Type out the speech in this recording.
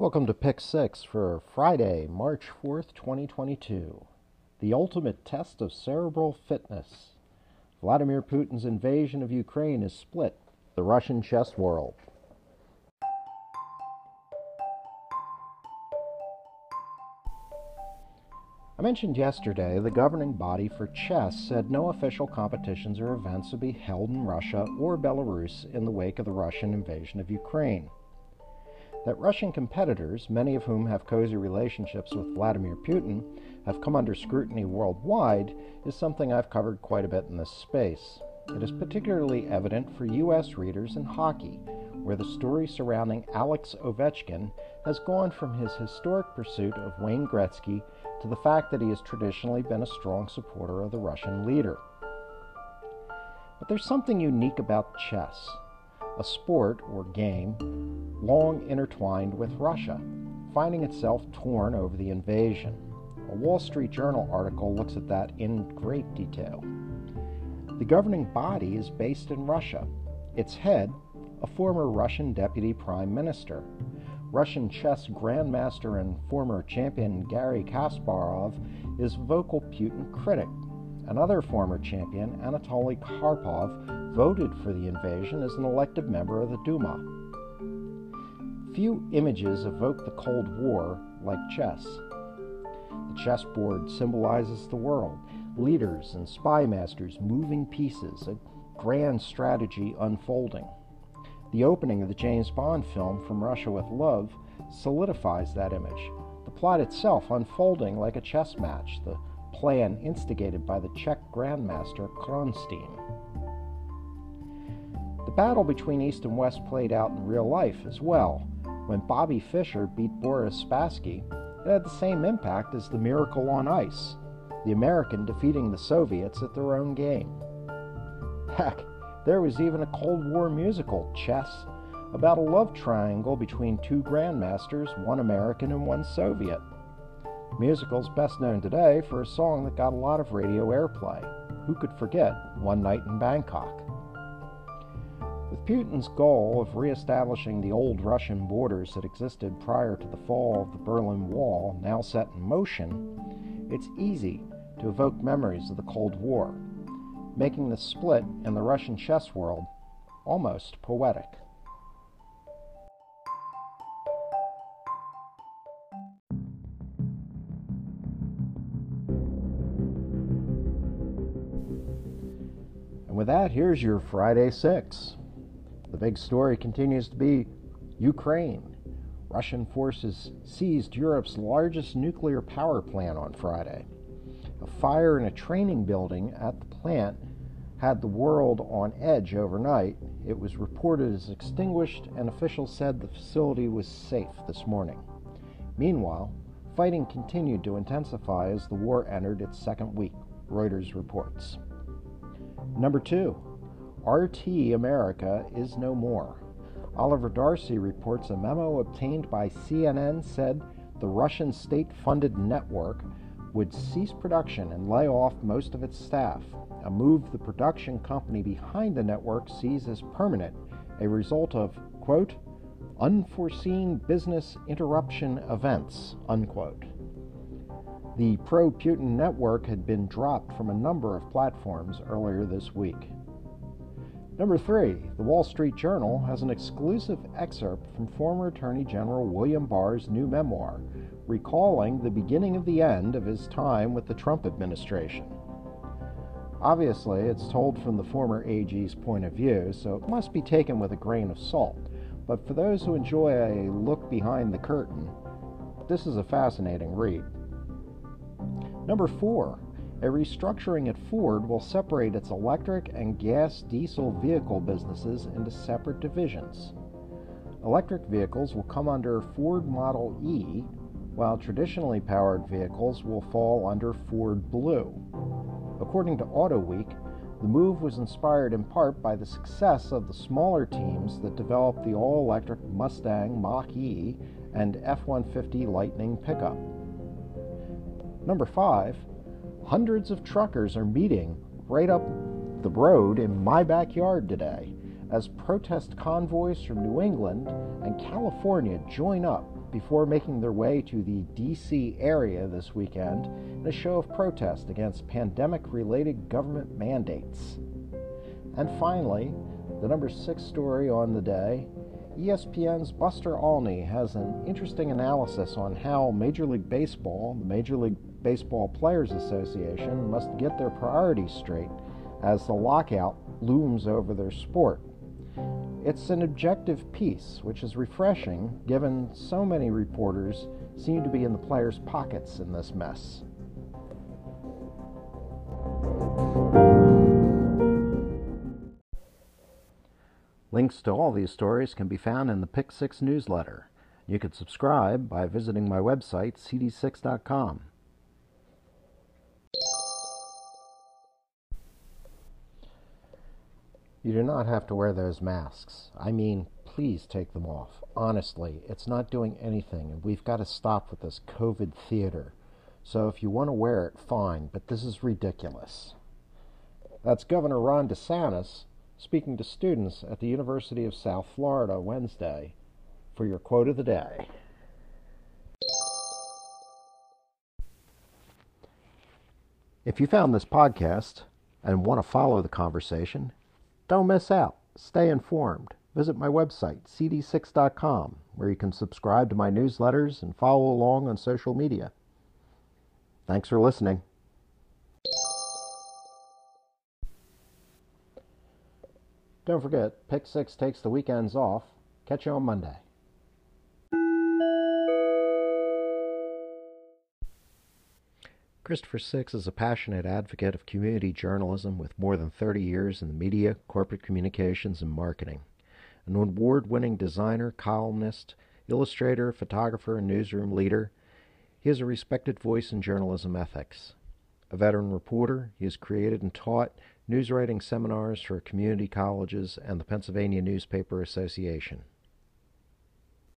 Welcome to Pick 6 for Friday, March 4th, 2022. The ultimate test of cerebral fitness. Vladimir Putin's invasion of Ukraine has split the Russian chess world. I mentioned yesterday the governing body for chess said no official competitions or events would be held in Russia or Belarus in the wake of the Russian invasion of Ukraine. That Russian competitors, many of whom have cozy relationships with Vladimir Putin, have come under scrutiny worldwide is something I've covered quite a bit in this space. It is particularly evident for U.S. readers in hockey, where the story surrounding Alex Ovechkin has gone from his historic pursuit of Wayne Gretzky to the fact that he has traditionally been a strong supporter of the Russian leader. But there's something unique about chess, a sport or game long intertwined with Russia, finding itself torn over the invasion. A Wall Street Journal article looks at that in great detail. The governing body is based in Russia. Its head, a former Russian deputy prime minister, Russian chess grandmaster and former champion Garry Kasparov is vocal Putin critic. Another former champion, Anatoly Karpov, voted for the invasion as an elected member of the Duma. Few images evoke the Cold War like chess. The chessboard symbolizes the world, leaders and spy masters moving pieces, a grand strategy unfolding. The opening of the James Bond film From Russia with Love solidifies that image, the plot itself unfolding like a chess match, the plan instigated by the Czech grandmaster Kronsteen. The battle between East and West played out in real life as well. When Bobby Fischer beat Boris Spassky, it had the same impact as the miracle on ice, the American defeating the Soviets at their own game. Heck, there was even a Cold War musical, Chess, about a love triangle between two grandmasters, one American and one Soviet. Musical's best known today for a song that got a lot of radio airplay. Who could forget One Night in Bangkok? With Putin's goal of reestablishing the old Russian borders that existed prior to the fall of the Berlin Wall now set in motion, it's easy to evoke memories of the Cold War making the split in the Russian chess world almost poetic. With that, here's your Friday Six. The big story continues to be Ukraine. Russian forces seized Europe's largest nuclear power plant on Friday. A fire in a training building at the plant had the world on edge overnight. It was reported as extinguished, and officials said the facility was safe this morning. Meanwhile, fighting continued to intensify as the war entered its second week, Reuters reports. Number two, RT America is no more. Oliver Darcy reports a memo obtained by CNN said the Russian state funded network would cease production and lay off most of its staff a move the production company behind the network sees as permanent, a result of, quote, unforeseen business interruption events, unquote. The pro Putin network had been dropped from a number of platforms earlier this week. Number three, the Wall Street Journal has an exclusive excerpt from former Attorney General William Barr's new memoir, recalling the beginning of the end of his time with the Trump administration. Obviously, it's told from the former AG's point of view, so it must be taken with a grain of salt. But for those who enjoy a look behind the curtain, this is a fascinating read. Number four, a restructuring at Ford will separate its electric and gas diesel vehicle businesses into separate divisions. Electric vehicles will come under Ford Model E, while traditionally powered vehicles will fall under Ford Blue. According to AutoWeek, the move was inspired in part by the success of the smaller teams that developed the all electric Mustang Mach E and F 150 Lightning pickup. Number five, hundreds of truckers are meeting right up the road in my backyard today as protest convoys from New England and California join up before making their way to the D.C. area this weekend in a show of protest against pandemic related government mandates. And finally, the number six story on the day ESPN's Buster Olney has an interesting analysis on how Major League Baseball, the Major League Baseball Players Association, must get their priorities straight as the lockout looms over their sport. It's an objective piece, which is refreshing given so many reporters seem to be in the players' pockets in this mess. Links to all these stories can be found in the Pick 6 newsletter. You can subscribe by visiting my website, cd6.com. You do not have to wear those masks. I mean, please take them off. Honestly, it's not doing anything, and we've got to stop with this COVID theater. So if you want to wear it, fine, but this is ridiculous. That's Governor Ron DeSantis speaking to students at the University of South Florida Wednesday for your quote of the day. If you found this podcast and want to follow the conversation, don't miss out. Stay informed. Visit my website, cd6.com, where you can subscribe to my newsletters and follow along on social media. Thanks for listening. Don't forget, Pick 6 takes the weekends off. Catch you on Monday. Christopher Six is a passionate advocate of community journalism with more than 30 years in the media, corporate communications, and marketing. An award winning designer, columnist, illustrator, photographer, and newsroom leader, he is a respected voice in journalism ethics. A veteran reporter, he has created and taught news writing seminars for community colleges and the Pennsylvania Newspaper Association.